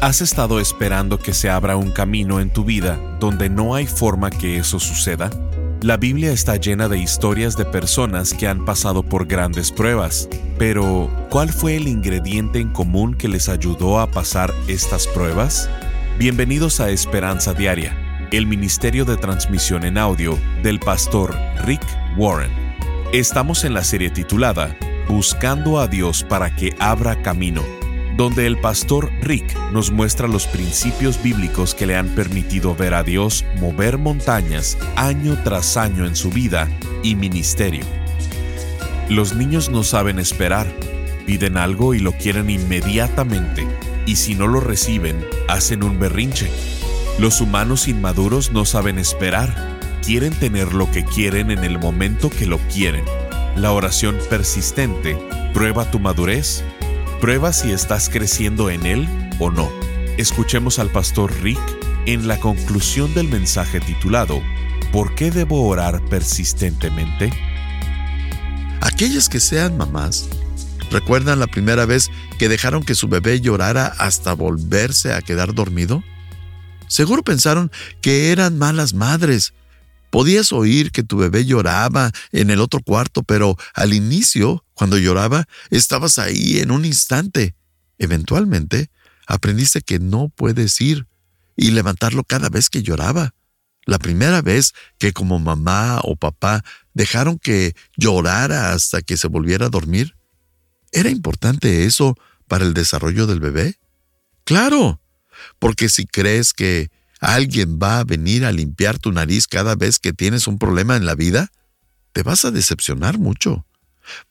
¿Has estado esperando que se abra un camino en tu vida donde no hay forma que eso suceda? La Biblia está llena de historias de personas que han pasado por grandes pruebas, pero ¿cuál fue el ingrediente en común que les ayudó a pasar estas pruebas? Bienvenidos a Esperanza Diaria, el ministerio de transmisión en audio del pastor Rick Warren. Estamos en la serie titulada Buscando a Dios para que abra camino donde el pastor Rick nos muestra los principios bíblicos que le han permitido ver a Dios mover montañas año tras año en su vida y ministerio. Los niños no saben esperar, piden algo y lo quieren inmediatamente, y si no lo reciben, hacen un berrinche. Los humanos inmaduros no saben esperar, quieren tener lo que quieren en el momento que lo quieren. La oración persistente prueba tu madurez Prueba si estás creciendo en Él o no. Escuchemos al pastor Rick en la conclusión del mensaje titulado ¿Por qué debo orar persistentemente? Aquellas que sean mamás, ¿recuerdan la primera vez que dejaron que su bebé llorara hasta volverse a quedar dormido? Seguro pensaron que eran malas madres. Podías oír que tu bebé lloraba en el otro cuarto, pero al inicio cuando lloraba, estabas ahí en un instante. Eventualmente, aprendiste que no puedes ir y levantarlo cada vez que lloraba. La primera vez que como mamá o papá dejaron que llorara hasta que se volviera a dormir, ¿era importante eso para el desarrollo del bebé? Claro, porque si crees que alguien va a venir a limpiar tu nariz cada vez que tienes un problema en la vida, te vas a decepcionar mucho.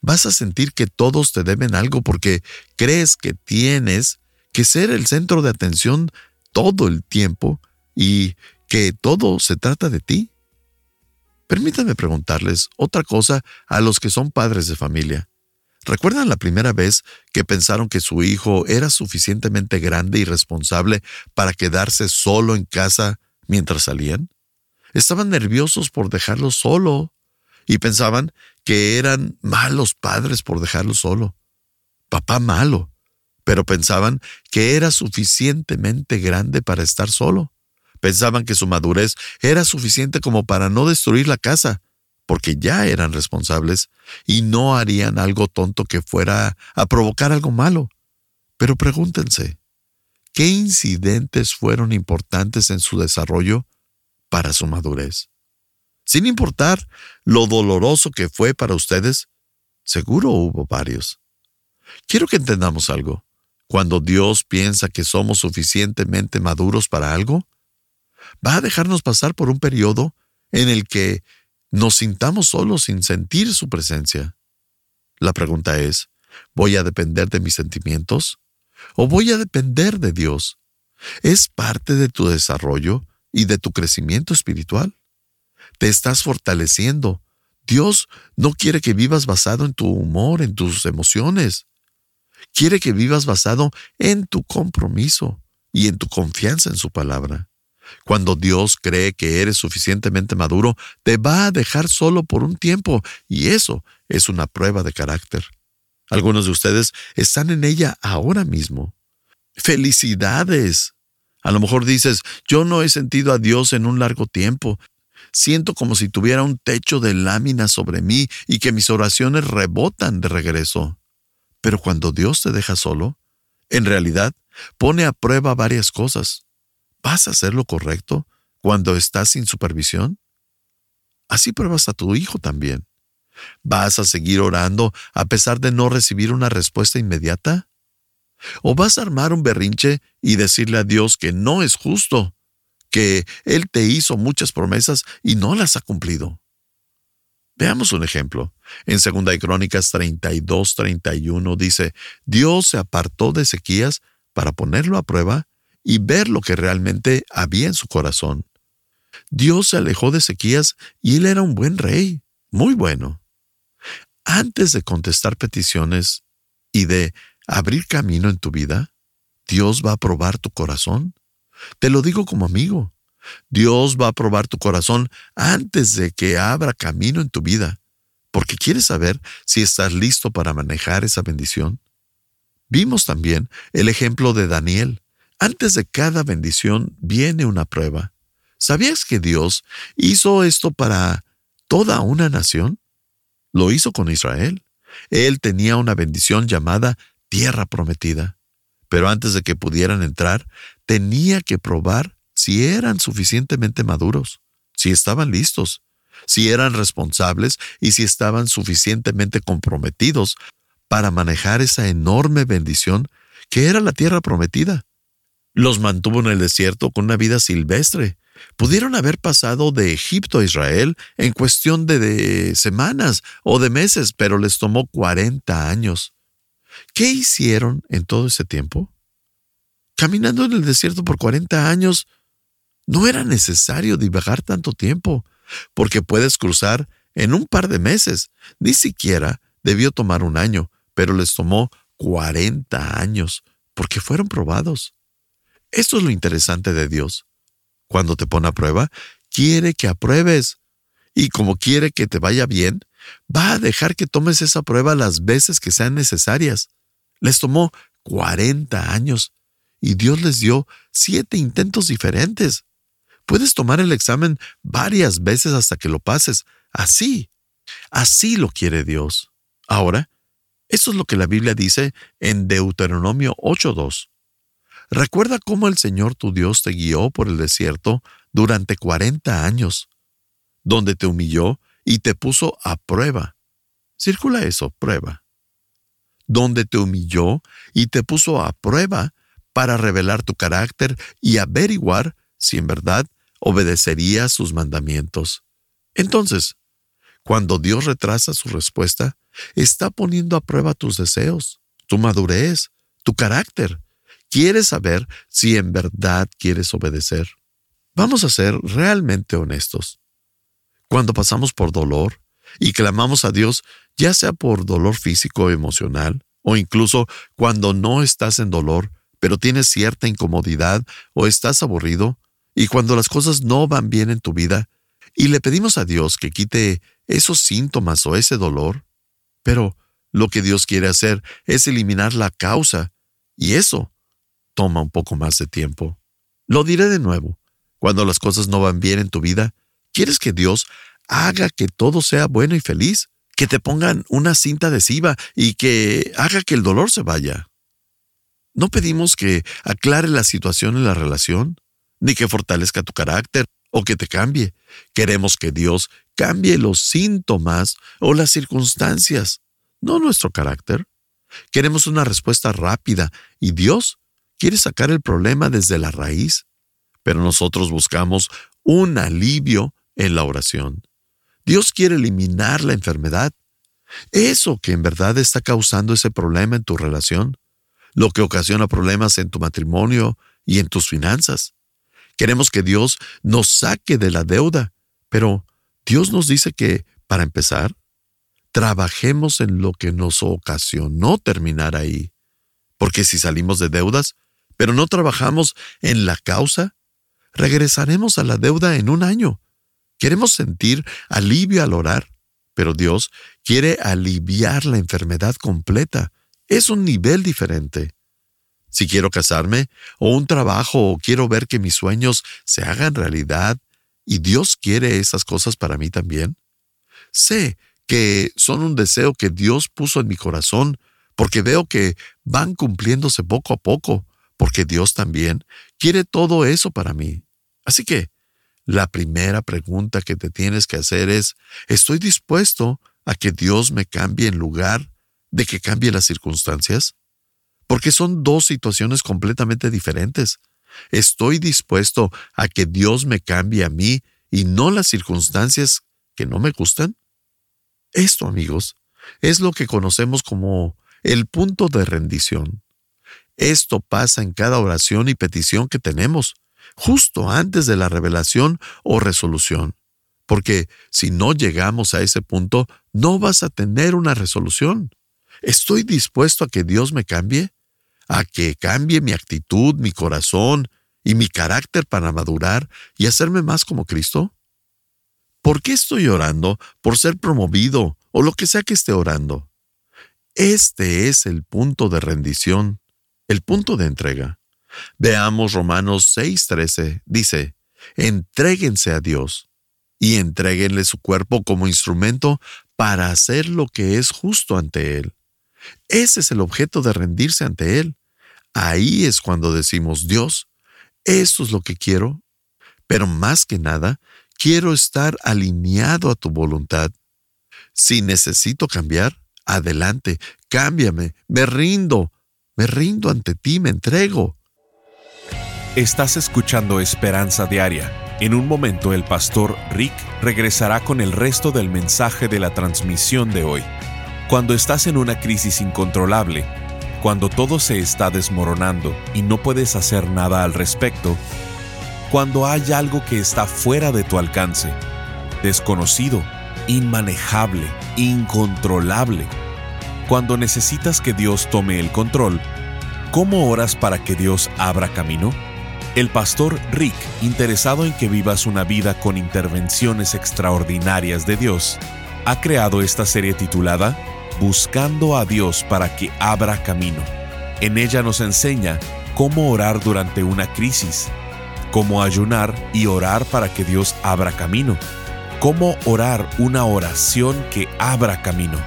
Vas a sentir que todos te deben algo porque crees que tienes que ser el centro de atención todo el tiempo y que todo se trata de ti. Permítanme preguntarles otra cosa a los que son padres de familia. ¿Recuerdan la primera vez que pensaron que su hijo era suficientemente grande y responsable para quedarse solo en casa mientras salían? Estaban nerviosos por dejarlo solo y pensaban que eran malos padres por dejarlo solo. Papá malo, pero pensaban que era suficientemente grande para estar solo. Pensaban que su madurez era suficiente como para no destruir la casa, porque ya eran responsables y no harían algo tonto que fuera a provocar algo malo. Pero pregúntense, ¿qué incidentes fueron importantes en su desarrollo para su madurez? Sin importar lo doloroso que fue para ustedes, seguro hubo varios. Quiero que entendamos algo. Cuando Dios piensa que somos suficientemente maduros para algo, va a dejarnos pasar por un periodo en el que nos sintamos solos sin sentir su presencia. La pregunta es, ¿voy a depender de mis sentimientos? ¿O voy a depender de Dios? ¿Es parte de tu desarrollo y de tu crecimiento espiritual? te estás fortaleciendo. Dios no quiere que vivas basado en tu humor, en tus emociones. Quiere que vivas basado en tu compromiso y en tu confianza en su palabra. Cuando Dios cree que eres suficientemente maduro, te va a dejar solo por un tiempo y eso es una prueba de carácter. Algunos de ustedes están en ella ahora mismo. Felicidades. A lo mejor dices, yo no he sentido a Dios en un largo tiempo. Siento como si tuviera un techo de lámina sobre mí y que mis oraciones rebotan de regreso. Pero cuando Dios te deja solo, en realidad pone a prueba varias cosas. ¿Vas a hacer lo correcto cuando estás sin supervisión? Así pruebas a tu hijo también. ¿Vas a seguir orando a pesar de no recibir una respuesta inmediata? ¿O vas a armar un berrinche y decirle a Dios que no es justo que Él te hizo muchas promesas y no las ha cumplido. Veamos un ejemplo. En 2 Crónicas 32, 31 dice, Dios se apartó de Ezequías para ponerlo a prueba y ver lo que realmente había en su corazón. Dios se alejó de Ezequías y él era un buen rey, muy bueno. Antes de contestar peticiones y de abrir camino en tu vida, Dios va a probar tu corazón te lo digo como amigo. Dios va a probar tu corazón antes de que abra camino en tu vida, porque quiere saber si estás listo para manejar esa bendición. Vimos también el ejemplo de Daniel. Antes de cada bendición viene una prueba. ¿Sabías que Dios hizo esto para toda una nación? Lo hizo con Israel. Él tenía una bendición llamada tierra prometida. Pero antes de que pudieran entrar, tenía que probar si eran suficientemente maduros, si estaban listos, si eran responsables y si estaban suficientemente comprometidos para manejar esa enorme bendición que era la tierra prometida. Los mantuvo en el desierto con una vida silvestre. Pudieron haber pasado de Egipto a Israel en cuestión de, semanas o de meses, pero les tomó 40 años. ¿Qué hicieron en todo ese tiempo? Caminando en el desierto por 40 años, no era necesario divagar tanto tiempo, porque puedes cruzar en un par de meses. Ni siquiera debió tomar un año, pero les tomó 40 años, porque fueron probados. Esto es lo interesante de Dios. Cuando te pone a prueba, quiere que apruebes. Y como quiere que te vaya bien, va a dejar que tomes esa prueba las veces que sean necesarias. Les tomó 40 años y Dios les dio siete intentos diferentes. Puedes tomar el examen varias veces hasta que lo pases. Así, así lo quiere Dios. Ahora, esto es lo que la Biblia dice en Deuteronomio 8.2. Recuerda cómo el Señor tu Dios te guió por el desierto durante cuarenta años, donde te humilló y te puso a prueba. Circula eso, prueba. Donde te humilló y te puso a prueba para revelar tu carácter y averiguar si en verdad obedecerías sus mandamientos. Entonces, cuando Dios retrasa su respuesta, está poniendo a prueba tus deseos, tu madurez, tu carácter Quieres saber si en verdad quieres obedecer. Vamos a ser realmente honestos. Cuando pasamos por dolor y clamamos a Dios, ya sea por dolor físico o emocional, o incluso cuando no estás en dolor, pero tienes cierta incomodidad o estás aburrido, y cuando las cosas no van bien en tu vida, y le pedimos a Dios que quite esos síntomas o ese dolor, pero lo que Dios quiere hacer es eliminar la causa, y eso toma un poco más de tiempo. Lo diré de nuevo. Cuando las cosas no van bien en tu vida, ¿quieres que Dios haga que todo sea bueno y feliz? Que te pongan una cinta adhesiva y que haga que el dolor se vaya. No pedimos que aclare la situación en la relación, ni que fortalezca tu carácter o que te cambie. Queremos que Dios cambie los síntomas o las circunstancias, no nuestro carácter. Queremos una respuesta rápida y Dios quiere sacar el problema desde la raíz, pero nosotros buscamos un alivio en la oración. Dios quiere eliminar la enfermedad, eso que en verdad está causando ese problema en tu relación, lo que ocasiona problemas en tu matrimonio y en tus finanzas. Queremos que Dios nos saque de la deuda, pero Dios nos dice que, para empezar, trabajemos en lo que nos ocasionó terminar ahí. Porque si salimos de deudas, pero no trabajamos en la causa, regresaremos a la deuda en un año. Queremos sentir alivio al orar, pero Dios quiere aliviar la enfermedad completa. Es un nivel diferente. Si quiero casarme, o un trabajo, o quiero ver que mis sueños se hagan realidad, y Dios quiere esas cosas para mí también, sé que son un deseo que Dios puso en mi corazón, porque veo que van cumpliéndose poco a poco, porque Dios también quiere todo eso para mí. Así que, la primera pregunta que te tienes que hacer es, ¿estoy dispuesto a que Dios me cambie en lugar de que cambie las circunstancias? Porque son dos situaciones completamente diferentes. ¿Estoy dispuesto a que Dios me cambie a mí y no las circunstancias que no me gustan? Esto, amigos, es lo que conocemos como el punto de rendición. Esto pasa en cada oración y petición que tenemos, justo antes de la revelación o resolución. Porque si no llegamos a ese punto, no vas a tener una resolución. ¿Estoy dispuesto a que Dios me cambie? ¿A que cambie mi actitud, mi corazón y mi carácter para madurar y hacerme más como Cristo? ¿Por qué estoy orando? ¿Por ser promovido o lo que sea que esté orando? Este es el punto de rendición el punto de entrega. Veamos Romanos 6:13. Dice, entréguense a Dios y entréguenle su cuerpo como instrumento para hacer lo que es justo ante Él. Ese es el objeto de rendirse ante Él. Ahí es cuando decimos, Dios, eso es lo que quiero, pero más que nada, quiero estar alineado a tu voluntad. Si necesito cambiar, adelante, cámbiame, me rindo, me rindo ante ti, me entrego. Estás escuchando Esperanza Diaria. En un momento el pastor Rick regresará con el resto del mensaje de la transmisión de hoy. Cuando estás en una crisis incontrolable, cuando todo se está desmoronando y no puedes hacer nada al respecto, cuando hay algo que está fuera de tu alcance, desconocido, inmanejable, incontrolable, cuando necesitas que Dios tome el control, ¿cómo oras para que Dios abra camino? El pastor Rick, interesado en que vivas una vida con intervenciones extraordinarias de Dios, ha creado esta serie titulada Buscando a Dios para que abra camino. En ella nos enseña cómo orar durante una crisis, cómo ayunar y orar para que Dios abra camino, cómo orar una oración que abra camino,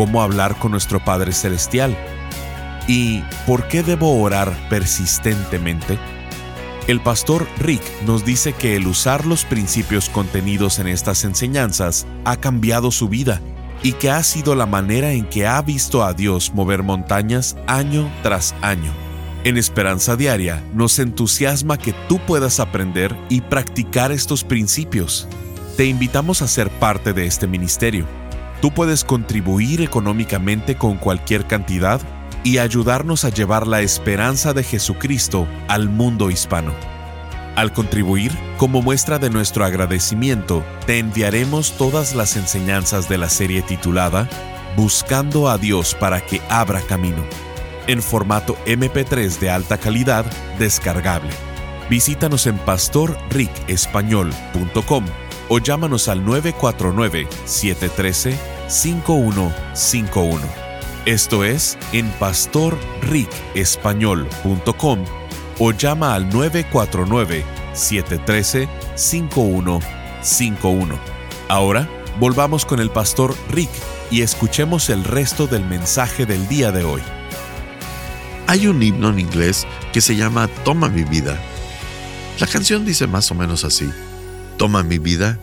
cómo hablar con nuestro Padre Celestial y por qué debo orar persistentemente. El pastor Rick nos dice que el usar los principios contenidos en estas enseñanzas ha cambiado su vida y que ha sido la manera en que ha visto a Dios mover montañas año tras año. En Esperanza Diaria nos entusiasma que tú puedas aprender y practicar estos principios. Te invitamos a ser parte de este ministerio. Tú puedes contribuir económicamente con cualquier cantidad y ayudarnos a llevar la esperanza de Jesucristo al mundo hispano. Al contribuir, como muestra de nuestro agradecimiento, te enviaremos todas las enseñanzas de la serie titulada Buscando a Dios para que abra camino, en formato MP3 de alta calidad descargable. Visítanos en pastorricespañol.com o llámanos al 949-713-5151. Esto es en pastorricespañol.com o llama al 949-713-5151. Ahora volvamos con el pastor Rick y escuchemos el resto del mensaje del día de hoy. Hay un himno en inglés que se llama Toma mi vida. La canción dice más o menos así. Toma mi vida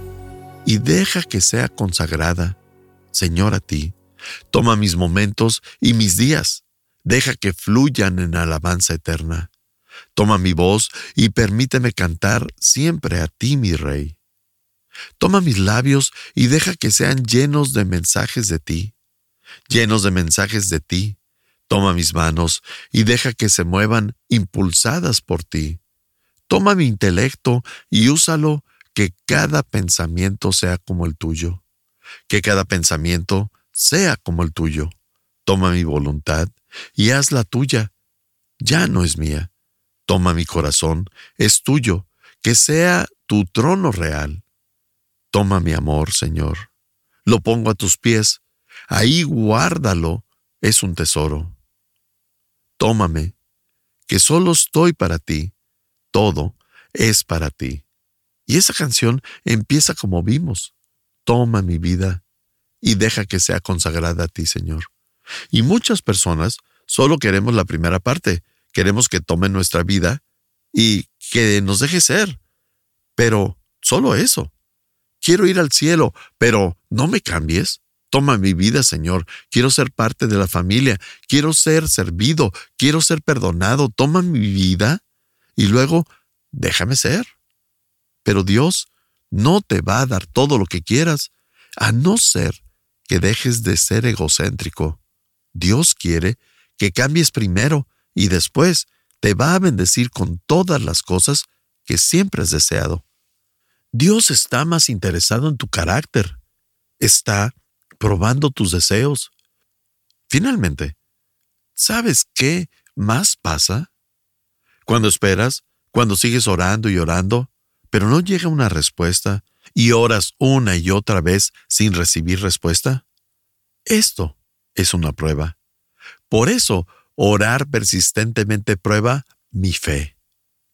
y deja que sea consagrada, Señor, a ti. Toma mis momentos y mis días. Deja que fluyan en alabanza eterna. Toma mi voz y permíteme cantar siempre a ti, mi Rey. Toma mis labios y deja que sean llenos de mensajes de ti, llenos de mensajes de ti. Toma mis manos y deja que se muevan impulsadas por ti. Toma mi intelecto y úsalo que cada pensamiento sea como el tuyo, que cada pensamiento sea como el tuyo. Toma mi voluntad y haz la tuya. Ya no es mía. Toma mi corazón, es tuyo, que sea tu trono real. Toma mi amor, Señor. Lo pongo a tus pies. Ahí guárdalo, es un tesoro. Tómame, que solo estoy para ti. Todo es para ti. Y esa canción empieza como vimos. Toma mi vida y deja que sea consagrada a ti, Señor. Y muchas personas solo queremos la primera parte, queremos que tome nuestra vida y que nos deje ser. Pero solo eso. Quiero ir al cielo, pero no me cambies. Toma mi vida, Señor. Quiero ser parte de la familia. Quiero ser servido. Quiero ser perdonado. Toma mi vida y luego déjame ser. Pero Dios no te va a dar todo lo que quieras, a no ser que dejes de ser egocéntrico. Dios quiere que cambies primero y después te va a bendecir con todas las cosas que siempre has deseado. Dios está más interesado en tu carácter. Está probando tus deseos. Finalmente, ¿sabes qué más pasa? Cuando esperas, cuando sigues orando y orando, pero no llega una respuesta, y oras una y otra vez sin recibir respuesta? Esto es una prueba. Por eso, orar persistentemente prueba mi fe.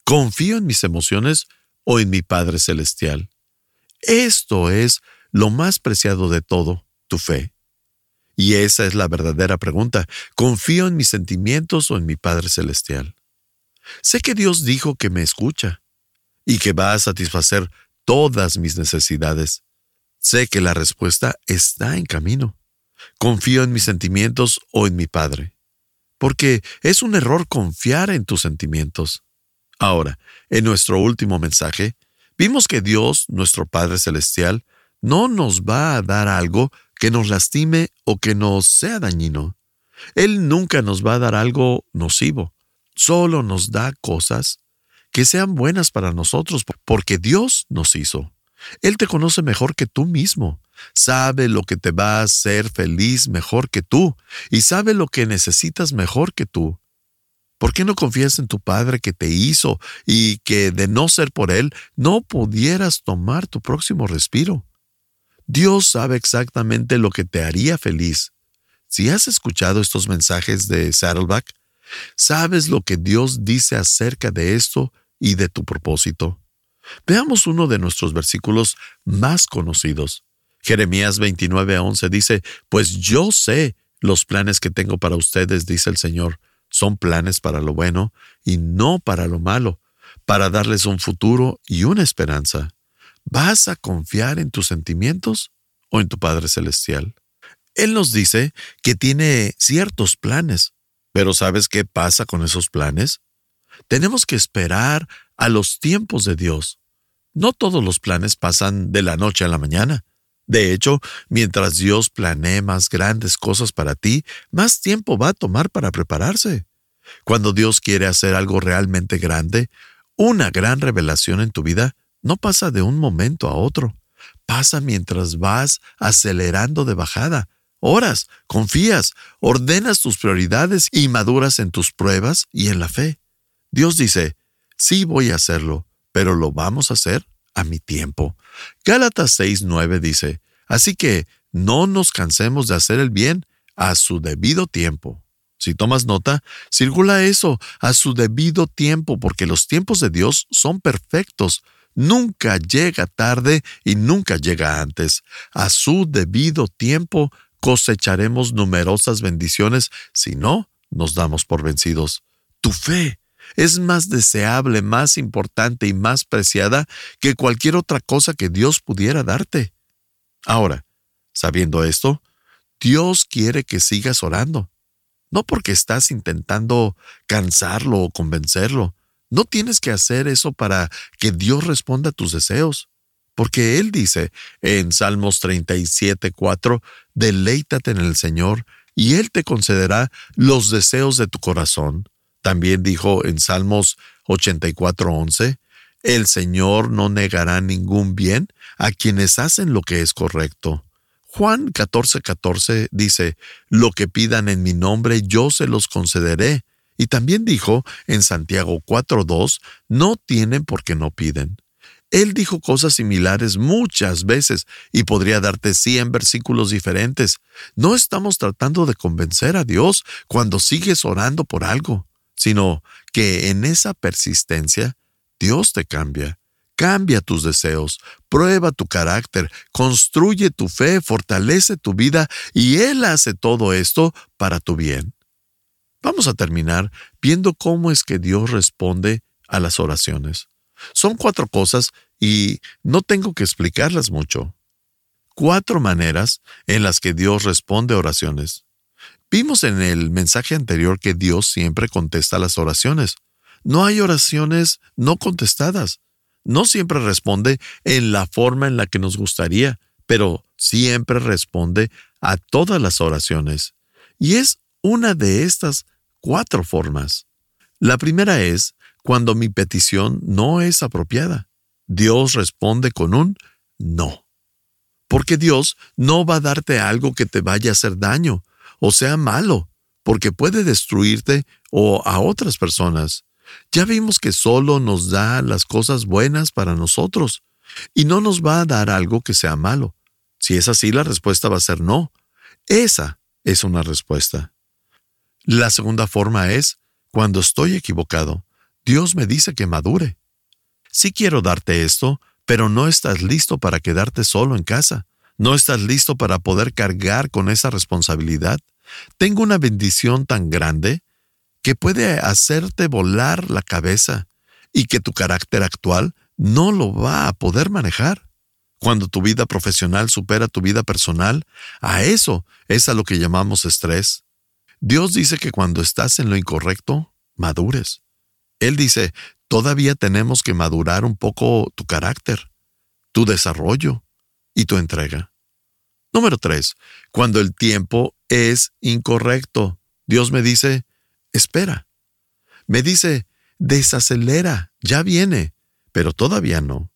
¿Confío en mis emociones o en mi Padre Celestial? Esto es lo más preciado de todo, tu fe. Y esa es la verdadera pregunta. ¿Confío en mis sentimientos o en mi Padre Celestial? Sé que Dios dijo que me escucha y que va a satisfacer todas mis necesidades. Sé que la respuesta está en camino. ¿Confío en mis sentimientos o en mi Padre? Porque es un error confiar en tus sentimientos. Ahora, en nuestro último mensaje, vimos que Dios, nuestro Padre Celestial, no nos va a dar algo que nos lastime o que nos sea dañino. Él nunca nos va a dar algo nocivo. Solo nos da cosas que sean buenas para nosotros porque Dios nos hizo. Él te conoce mejor que tú mismo, sabe lo que te va a hacer feliz mejor que tú y sabe lo que necesitas mejor que tú. ¿Por qué no confías en tu Padre que te hizo y que de no ser por Él no pudieras tomar tu próximo respiro? Dios sabe exactamente lo que te haría feliz. Si has escuchado estos mensajes de Saddleback, sabes lo que Dios dice acerca de esto y de tu propósito. Veamos uno de nuestros versículos más conocidos. Jeremías 29:11 dice, Pues yo sé los planes que tengo para ustedes, dice el Señor, son planes para lo bueno y no para lo malo, para darles un futuro y una esperanza. ¿Vas a confiar en tus sentimientos o en tu Padre Celestial? Él nos dice que tiene ciertos planes, pero ¿sabes qué pasa con esos planes? Tenemos que esperar a los tiempos de Dios. No todos los planes pasan de la noche a la mañana. De hecho, mientras Dios planee más grandes cosas para ti, más tiempo va a tomar para prepararse. Cuando Dios quiere hacer algo realmente grande, una gran revelación en tu vida, no pasa de un momento a otro. Pasa mientras vas acelerando de bajada. Oras, confías, ordenas tus prioridades y maduras en tus pruebas y en la fe. Dios dice, sí voy a hacerlo, pero lo vamos a hacer a mi tiempo. Gálatas 6.9 dice, así que no nos cansemos de hacer el bien a su debido tiempo. Si tomas nota, circula eso a su debido tiempo, porque los tiempos de Dios son perfectos, nunca llega tarde y nunca llega antes. A su debido tiempo cosecharemos numerosas bendiciones, si no, nos damos por vencidos. Tu fe es más deseable, más importante y más preciada que cualquier otra cosa que Dios pudiera darte. Ahora, sabiendo esto, Dios quiere que sigas orando. No porque estás intentando cansarlo o convencerlo, no tienes que hacer eso para que Dios responda a tus deseos, porque Él dice en Salmos 37, 4, deleítate en el Señor y Él te concederá los deseos de tu corazón. También dijo en Salmos 84, 11, el Señor no negará ningún bien a quienes hacen lo que es correcto. Juan 14, 14 dice, lo que pidan en mi nombre yo se los concederé. Y también dijo en Santiago 4.2, no tienen porque no piden. Él dijo cosas similares muchas veces y podría darte 100 versículos diferentes. No estamos tratando de convencer a Dios cuando sigues orando por algo, sino que en esa persistencia Dios te cambia. Cambia tus deseos, prueba tu carácter, construye tu fe, fortalece tu vida y Él hace todo esto para tu bien. Vamos a terminar viendo cómo es que Dios responde a las oraciones. Son cuatro cosas y no tengo que explicarlas mucho. Cuatro maneras en las que Dios responde oraciones. Vimos en el mensaje anterior que Dios siempre contesta las oraciones. No hay oraciones no contestadas. No siempre responde en la forma en la que nos gustaría, pero siempre responde a todas las oraciones. Y es una de estas cuatro formas. La primera es cuando mi petición no es apropiada. Dios responde con un no. Porque Dios no va a darte algo que te vaya a hacer daño o sea malo, porque puede destruirte o a otras personas. Ya vimos que solo nos da las cosas buenas para nosotros y no nos va a dar algo que sea malo. Si es así, la respuesta va a ser no. Esa es una respuesta. La segunda forma es cuando estoy equivocado. Dios me dice que madure. Sí quiero darte esto, pero no estás listo para quedarte solo en casa. No estás listo para poder cargar con esa responsabilidad. Tengo una bendición tan grande que puede hacerte volar la cabeza y que tu carácter actual no lo va a poder manejar. Cuando tu vida profesional supera tu vida personal, a eso es a lo que llamamos estrés. Dios dice que cuando estás en lo incorrecto, madures. Él dice, todavía tenemos que madurar un poco tu carácter, tu desarrollo y tu entrega. Número tres, cuando el tiempo es incorrecto, Dios me dice, espera. Me dice, desacelera, ya viene, pero todavía no.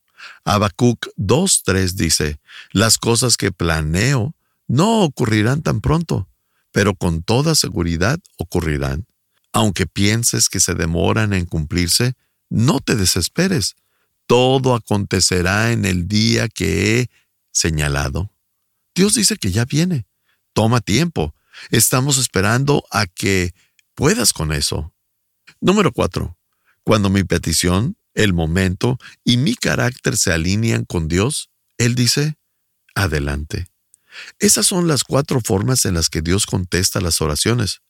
Habacuc 2.3 dice, las cosas que planeo no ocurrirán tan pronto, pero con toda seguridad ocurrirán. Aunque pienses que se demoran en cumplirse, no te desesperes. Todo acontecerá en el día que he señalado. Dios dice que ya viene. Toma tiempo. Estamos esperando a que puedas con eso. Número 4. Cuando mi petición, el momento y mi carácter se alinean con Dios, Él dice, adelante. Esas son las cuatro formas en las que Dios contesta las oraciones.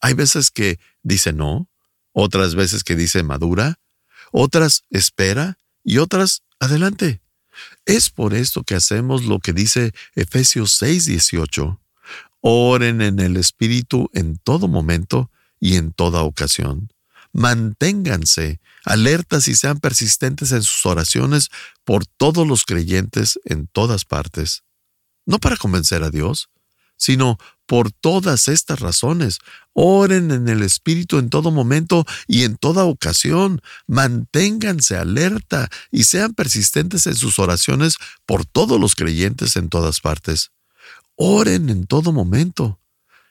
Hay veces que dice no, otras veces que dice madura, otras espera y otras adelante. Es por esto que hacemos lo que dice Efesios 6:18. Oren en el Espíritu en todo momento y en toda ocasión. Manténganse alertas y sean persistentes en sus oraciones por todos los creyentes en todas partes. No para convencer a Dios, sino por todas estas razones. Oren en el Espíritu en todo momento y en toda ocasión. Manténganse alerta y sean persistentes en sus oraciones por todos los creyentes en todas partes. Oren en todo momento.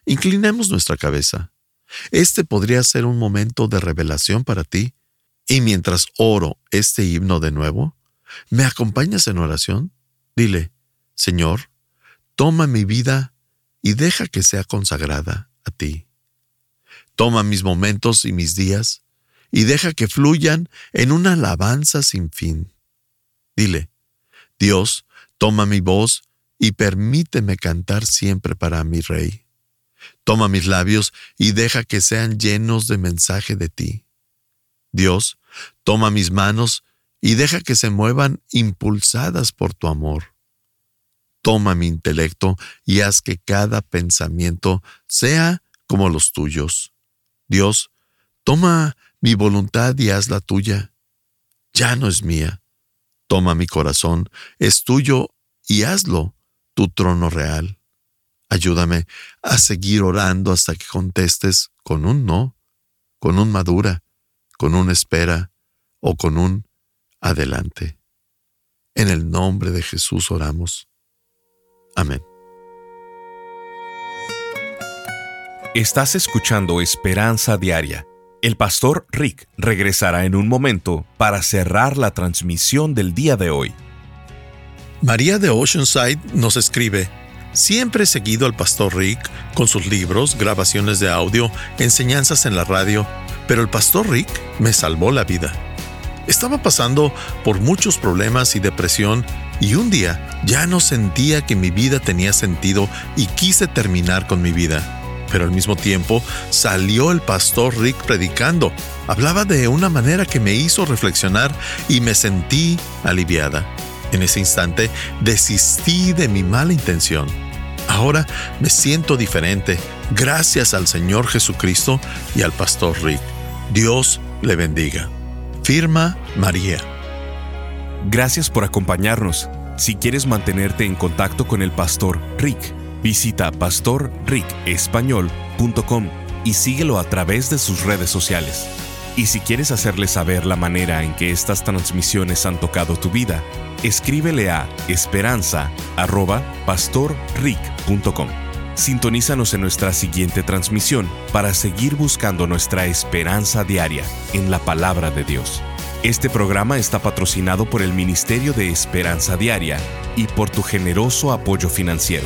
Inclinemos nuestra cabeza. Este podría ser un momento de revelación para ti. Y mientras oro este himno de nuevo, ¿me acompañas en oración? Dile, Señor, toma mi vida y deja que sea consagrada a ti. Toma mis momentos y mis días y deja que fluyan en una alabanza sin fin. Dile, Dios, toma mi voz y permíteme cantar siempre para mi Rey. Toma mis labios y deja que sean llenos de mensaje de ti. Dios, toma mis manos y deja que se muevan impulsadas por tu amor. Toma mi intelecto y haz que cada pensamiento sea como los tuyos. Dios, toma mi voluntad y hazla tuya. Ya no es mía. Toma mi corazón, es tuyo y hazlo tu trono real. Ayúdame a seguir orando hasta que contestes con un no, con un madura, con un espera o con un adelante. En el nombre de Jesús oramos. Amén. Estás escuchando Esperanza Diaria. El pastor Rick regresará en un momento para cerrar la transmisión del día de hoy. María de Oceanside nos escribe, Siempre he seguido al pastor Rick con sus libros, grabaciones de audio, enseñanzas en la radio, pero el pastor Rick me salvó la vida. Estaba pasando por muchos problemas y depresión y un día ya no sentía que mi vida tenía sentido y quise terminar con mi vida. Pero al mismo tiempo salió el pastor Rick predicando. Hablaba de una manera que me hizo reflexionar y me sentí aliviada. En ese instante desistí de mi mala intención. Ahora me siento diferente gracias al Señor Jesucristo y al Pastor Rick. Dios le bendiga. Firma María. Gracias por acompañarnos. Si quieres mantenerte en contacto con el Pastor Rick, visita pastorricespañol.com y síguelo a través de sus redes sociales. Y si quieres hacerle saber la manera en que estas transmisiones han tocado tu vida, escríbele a esperanza.pastorrick.com. Sintonízanos en nuestra siguiente transmisión para seguir buscando nuestra esperanza diaria en la palabra de Dios. Este programa está patrocinado por el Ministerio de Esperanza Diaria y por tu generoso apoyo financiero.